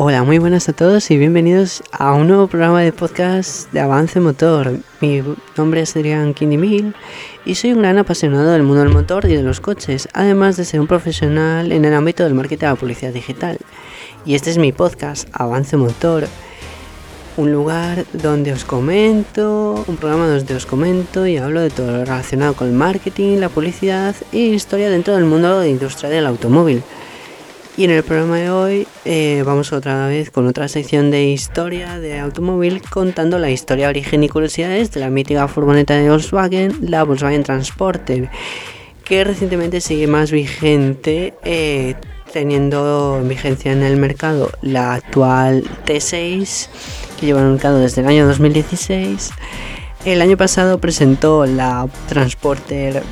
Hola, muy buenas a todos y bienvenidos a un nuevo programa de podcast de Avance Motor. Mi nombre es Adrián Quindimil y soy un gran apasionado del mundo del motor y de los coches, además de ser un profesional en el ámbito del marketing de la publicidad digital. Y este es mi podcast, Avance Motor, un lugar donde os comento, un programa donde os comento y hablo de todo lo relacionado con el marketing, la publicidad y historia dentro del mundo de la industria del automóvil. Y en el programa de hoy eh, vamos otra vez con otra sección de historia de automóvil contando la historia, origen y curiosidades de la mítica furgoneta de Volkswagen, la Volkswagen Transporter, que recientemente sigue más vigente, eh, teniendo vigencia en el mercado la actual T6, que lleva en el mercado desde el año 2016. El año pasado presentó la Transporter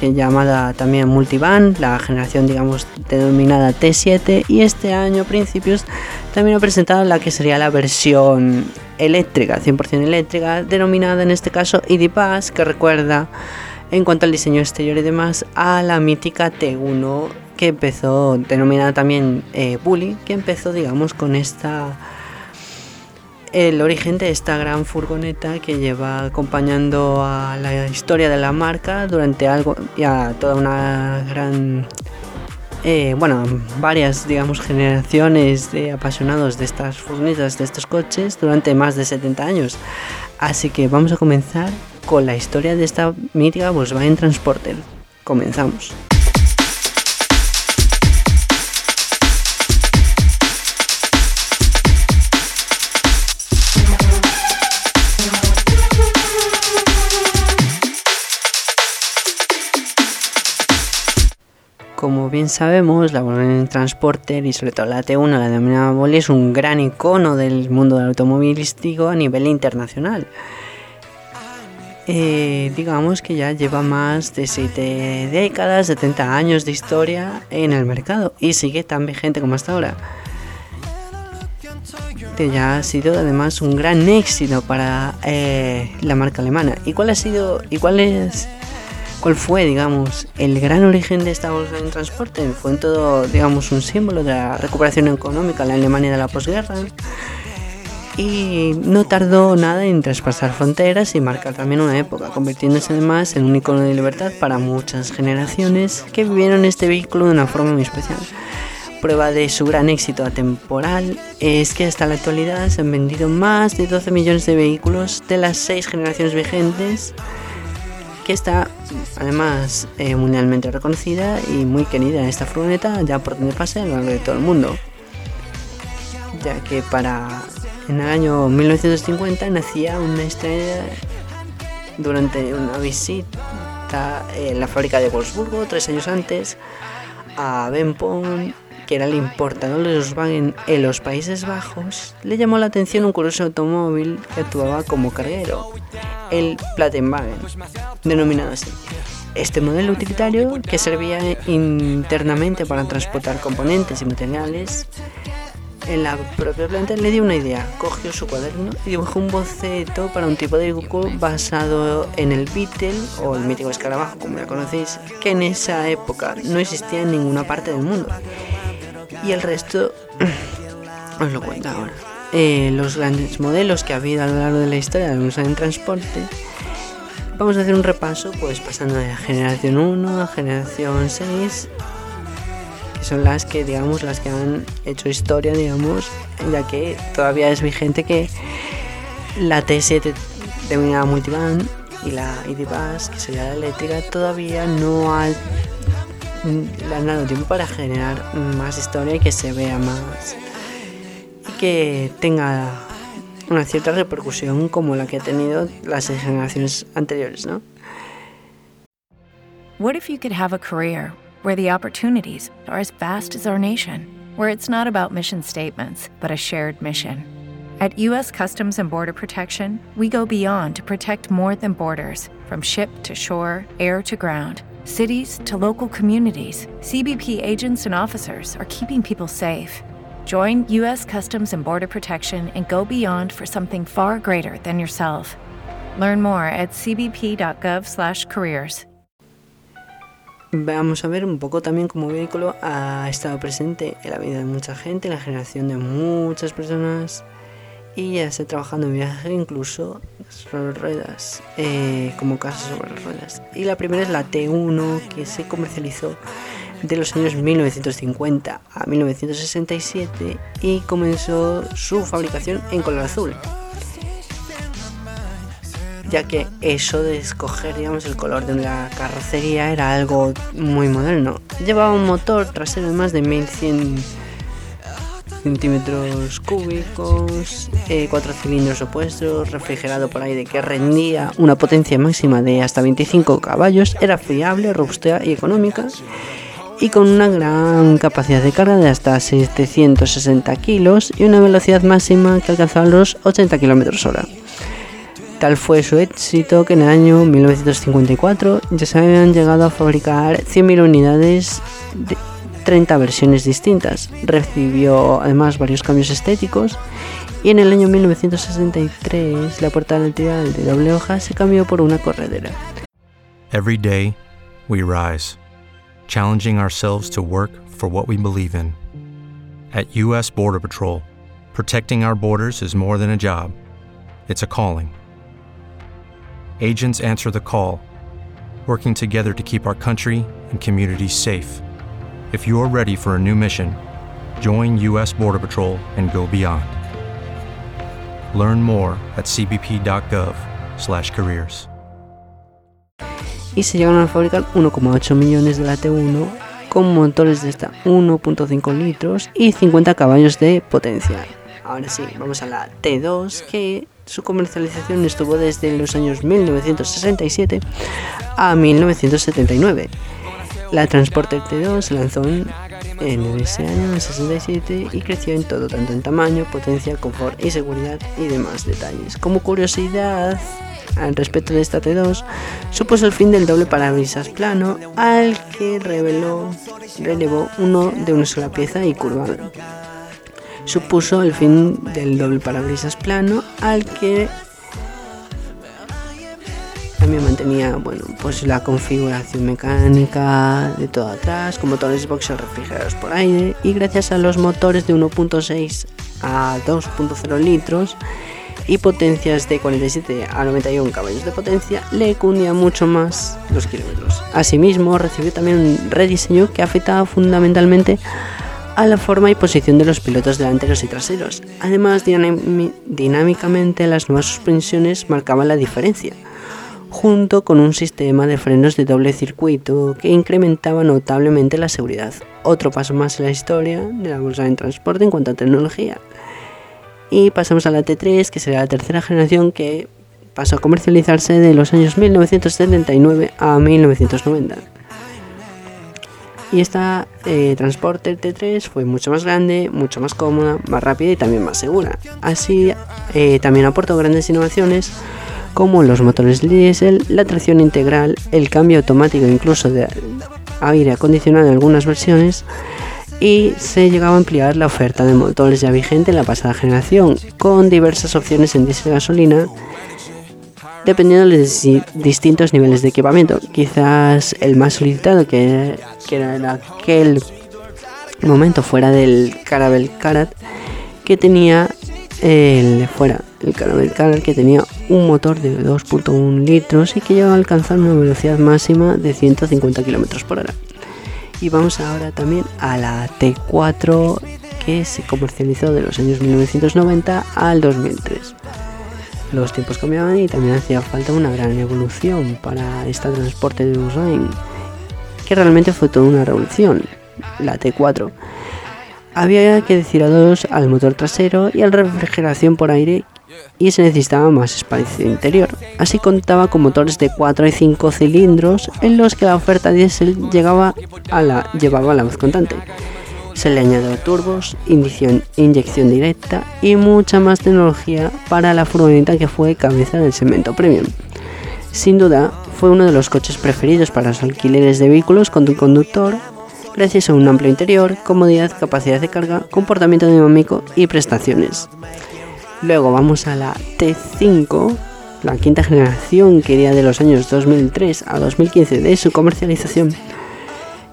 que llamada también Multivan, la generación digamos denominada T7 y este año principios también ha presentado la que sería la versión eléctrica, 100% eléctrica, denominada en este caso ID Pass, que recuerda en cuanto al diseño exterior y demás a la mítica T1 que empezó, denominada también eh, Bully, que empezó digamos con esta el origen de esta gran furgoneta que lleva acompañando a la historia de la marca durante algo ya toda una gran eh, bueno varias digamos generaciones de apasionados de estas furgonetas de estos coches durante más de 70 años. Así que vamos a comenzar con la historia de esta mítica Volkswagen Transporter comenzamos Como bien sabemos, la Volkswagen Transporter y sobre todo la T1, la denominada Volkswagen, es un gran icono del mundo del automovilístico a nivel internacional. Eh, digamos que ya lleva más de 7 décadas, 70 años de historia en el mercado y sigue tan vigente como hasta ahora. Que ya ha sido además un gran éxito para eh, la marca alemana. ¿Y cuál ha sido, y cuál es ¿Cuál fue, digamos, el gran origen de esta Volkswagen Transporte? Fue en todo, digamos, un símbolo de la recuperación económica en la Alemania de la posguerra. Y no tardó nada en traspasar fronteras y marcar también una época, convirtiéndose además en un icono de libertad para muchas generaciones que vivieron este vehículo de una forma muy especial. Prueba de su gran éxito atemporal es que hasta la actualidad se han vendido más de 12 millones de vehículos de las 6 generaciones vigentes está además eh, mundialmente reconocida y muy querida esta furgoneta ya por donde pase a lo largo de todo el mundo. Ya que para en el año 1950 nacía una estrella durante una visita en la fábrica de Wolfsburgo tres años antes a Ben Pong que era el importador de Volkswagen en los Países Bajos, le llamó la atención un curioso automóvil que actuaba como carguero, el Plattenwagen, denominado así. Este modelo utilitario, que servía internamente para transportar componentes y materiales, en la propia planta le dio una idea. Cogió su cuaderno y dibujó un boceto para un tipo de dibujo basado en el Beetle o el mítico escarabajo, como ya conocéis, que en esa época no existía en ninguna parte del mundo y el resto os lo cuento ahora. Eh, los grandes modelos que ha habido a lo largo de la historia de los en transporte. Vamos a hacer un repaso, pues pasando de la generación 1 a generación 6, que son las que, digamos, las que han hecho historia, digamos, ya que todavía es vigente que la T7 denominada multivan y la ID que sería la eléctrica, todavía no ha le han dado tiempo para generar más historia y que se vea más y que tenga una cierta repercusión como la que ha tenido las generaciones anteriores, ¿no? What if you could have a career where the opportunities are as vast as our nation, where it's not about mission statements, but a shared mission. At U.S. Customs and Border Protection, we go beyond to protect more than borders from ship to shore, air to ground, cities to local communities. CBP agents and officers are keeping people safe. Join U.S. Customs and Border Protection and go beyond for something far greater than yourself. Learn more at cbp.gov/careers. Vamos a ver un poco también como vehículo ha estado presente en la vida de mucha gente, en la generación de muchas personas y ya está trabajando en viaje incluso sobre ruedas, eh, como casas sobre ruedas. Y la primera es la T1 que se comercializó de los años 1950 a 1967 y comenzó su fabricación en color azul ya que eso de escoger digamos, el color de la carrocería era algo muy moderno. Llevaba un motor trasero de más de 1100 centímetros cúbicos, eh, cuatro cilindros opuestos, refrigerado por aire que rendía una potencia máxima de hasta 25 caballos, era fiable, robusta y económica y con una gran capacidad de carga de hasta 760 kilos y una velocidad máxima que alcanzaba los 80 km hora. Tal fue su éxito que en el año 1954 ya se habían llegado a fabricar 100.000 unidades de 30 versiones distintas. Recibió además varios cambios estéticos y en el año 1963 la puerta lateral de doble hoja se cambió por una corredera. Every day we rise, challenging ourselves to work for what we believe in. At US Border Patrol, protecting our borders is more than a job. It's a calling. agents answer the call, working together to keep our country and communities safe. If you're ready for a new mission, join U.S. Border Patrol and go beyond. Learn more at cbp.gov/careers. Y se llegaron a fabricar 1,8 millones de la T1 con motores de hasta 1.5 litros y 50 caballos de potencia. Ahora sí, vamos a la T2 que su comercialización estuvo desde los años 1967 a 1979. La Transporter T2 se lanzó en, ese año, en 67, y creció en todo, tanto en tamaño, potencia, confort y seguridad y demás detalles. Como curiosidad, al respecto de esta T2, supuso el fin del doble parabrisas plano al que reveló, relevó uno de una sola pieza y curvado supuso el fin del doble parabrisas plano al que también mantenía bueno pues la configuración mecánica de todo atrás con motores boxer refrigerados por aire y gracias a los motores de 1.6 a 2.0 litros y potencias de 47 a 91 caballos de potencia le cundía mucho más los kilómetros. Asimismo recibió también un rediseño que afectaba fundamentalmente a la forma y posición de los pilotos delanteros y traseros. Además, dinámicamente las nuevas suspensiones marcaban la diferencia, junto con un sistema de frenos de doble circuito que incrementaba notablemente la seguridad. Otro paso más en la historia de la bolsa en transporte en cuanto a tecnología. Y pasamos a la T3, que será la tercera generación que pasó a comercializarse de los años 1979 a 1990 y esta eh, Transporter T3 fue mucho más grande, mucho más cómoda, más rápida y también más segura. Así eh, también aportó grandes innovaciones como los motores diésel, la tracción integral, el cambio automático incluso de aire acondicionado en algunas versiones y se llegaba a ampliar la oferta de motores ya vigente en la pasada generación con diversas opciones en diésel y gasolina dependiendo de distintos niveles de equipamiento. Quizás el más solicitado, que, era en aquel momento fuera del Caravel Carat, que tenía el fuera el Caravel Carat que tenía un motor de 2.1 litros y que llegaba a alcanzar una velocidad máxima de 150 km por hora. Y vamos ahora también a la T4 que se comercializó de los años 1990 al 2003 los tiempos cambiaban y también hacía falta una gran evolución para este transporte de Usain, que realmente fue toda una revolución, la T4. Había que decir adiós al motor trasero y a la refrigeración por aire y se necesitaba más espacio interior. Así contaba con motores de 4 y 5 cilindros en los que la oferta diésel llegaba a la, llevaba a la voz constante Se le añadió turbos, inyección, directa y mucha más tecnología para la furgoneta que fue cabeza del segmento premium. Sin duda, fue uno de los coches preferidos para los alquileres de vehículos con un conductor, gracias a un amplio interior, comodidad, capacidad de carga, comportamiento dinámico y prestaciones. Luego vamos a la T5, la quinta generación que iría de los años 2003 a 2015 de su comercialización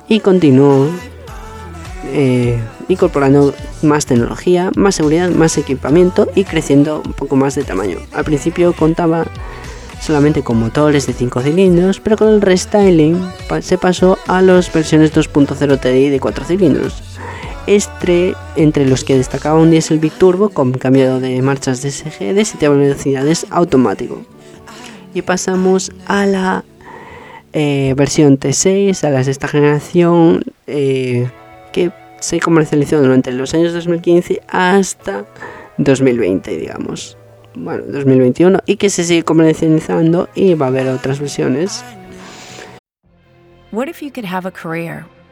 y continuó eh, incorporando más tecnología, más seguridad, más equipamiento y creciendo un poco más de tamaño. Al principio contaba solamente con motores de 5 cilindros, pero con el restyling se pasó a las versiones 2.0 TDI de 4 cilindros. Este, entre los que destacaba un diesel biturbo con cambio de marchas DSG de 7 velocidades automático. Y pasamos a la eh, versión T6, a la sexta generación, eh, que se comercializó durante los años 2015 hasta 2020, digamos bueno, 2021 y que se sigue comercializando y va a haber otras versiones. What if you could have a career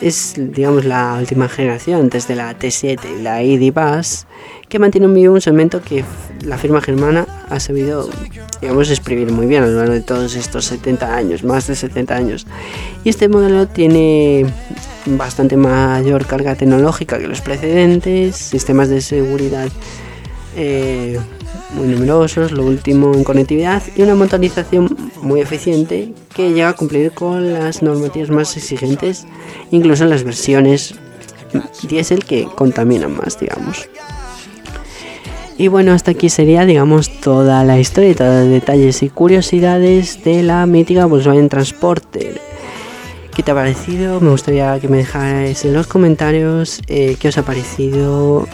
Es, digamos, la última generación desde la T7 y la ID Bus que mantiene vivo un segmento que la firma germana ha sabido, digamos, exprimir muy bien a lo largo de todos estos 70 años, más de 70 años. Y este modelo tiene bastante mayor carga tecnológica que los precedentes, sistemas de seguridad eh, muy numerosos, lo último en conectividad y una motorización muy eficiente que llega a cumplir con las normativas más exigentes, incluso en las versiones diésel que contaminan más, digamos. Y bueno, hasta aquí sería, digamos, toda la historia y todos los detalles y curiosidades de la mítica Volkswagen Transporter. ¿Qué te ha parecido? Me gustaría que me dejáis en los comentarios eh, qué os ha parecido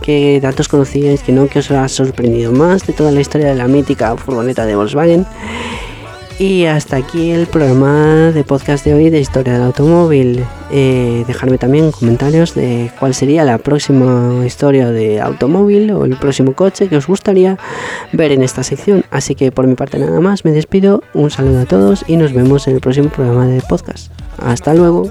qué datos conocíais que no, que os ha sorprendido más de toda la historia de la mítica furgoneta de Volkswagen. Y hasta aquí el programa de podcast de hoy de historia del automóvil. Eh, dejarme también comentarios de cuál sería la próxima historia de automóvil o el próximo coche que os gustaría ver en esta sección. Así que por mi parte nada más, me despido, un saludo a todos y nos vemos en el próximo programa de podcast. Hasta luego.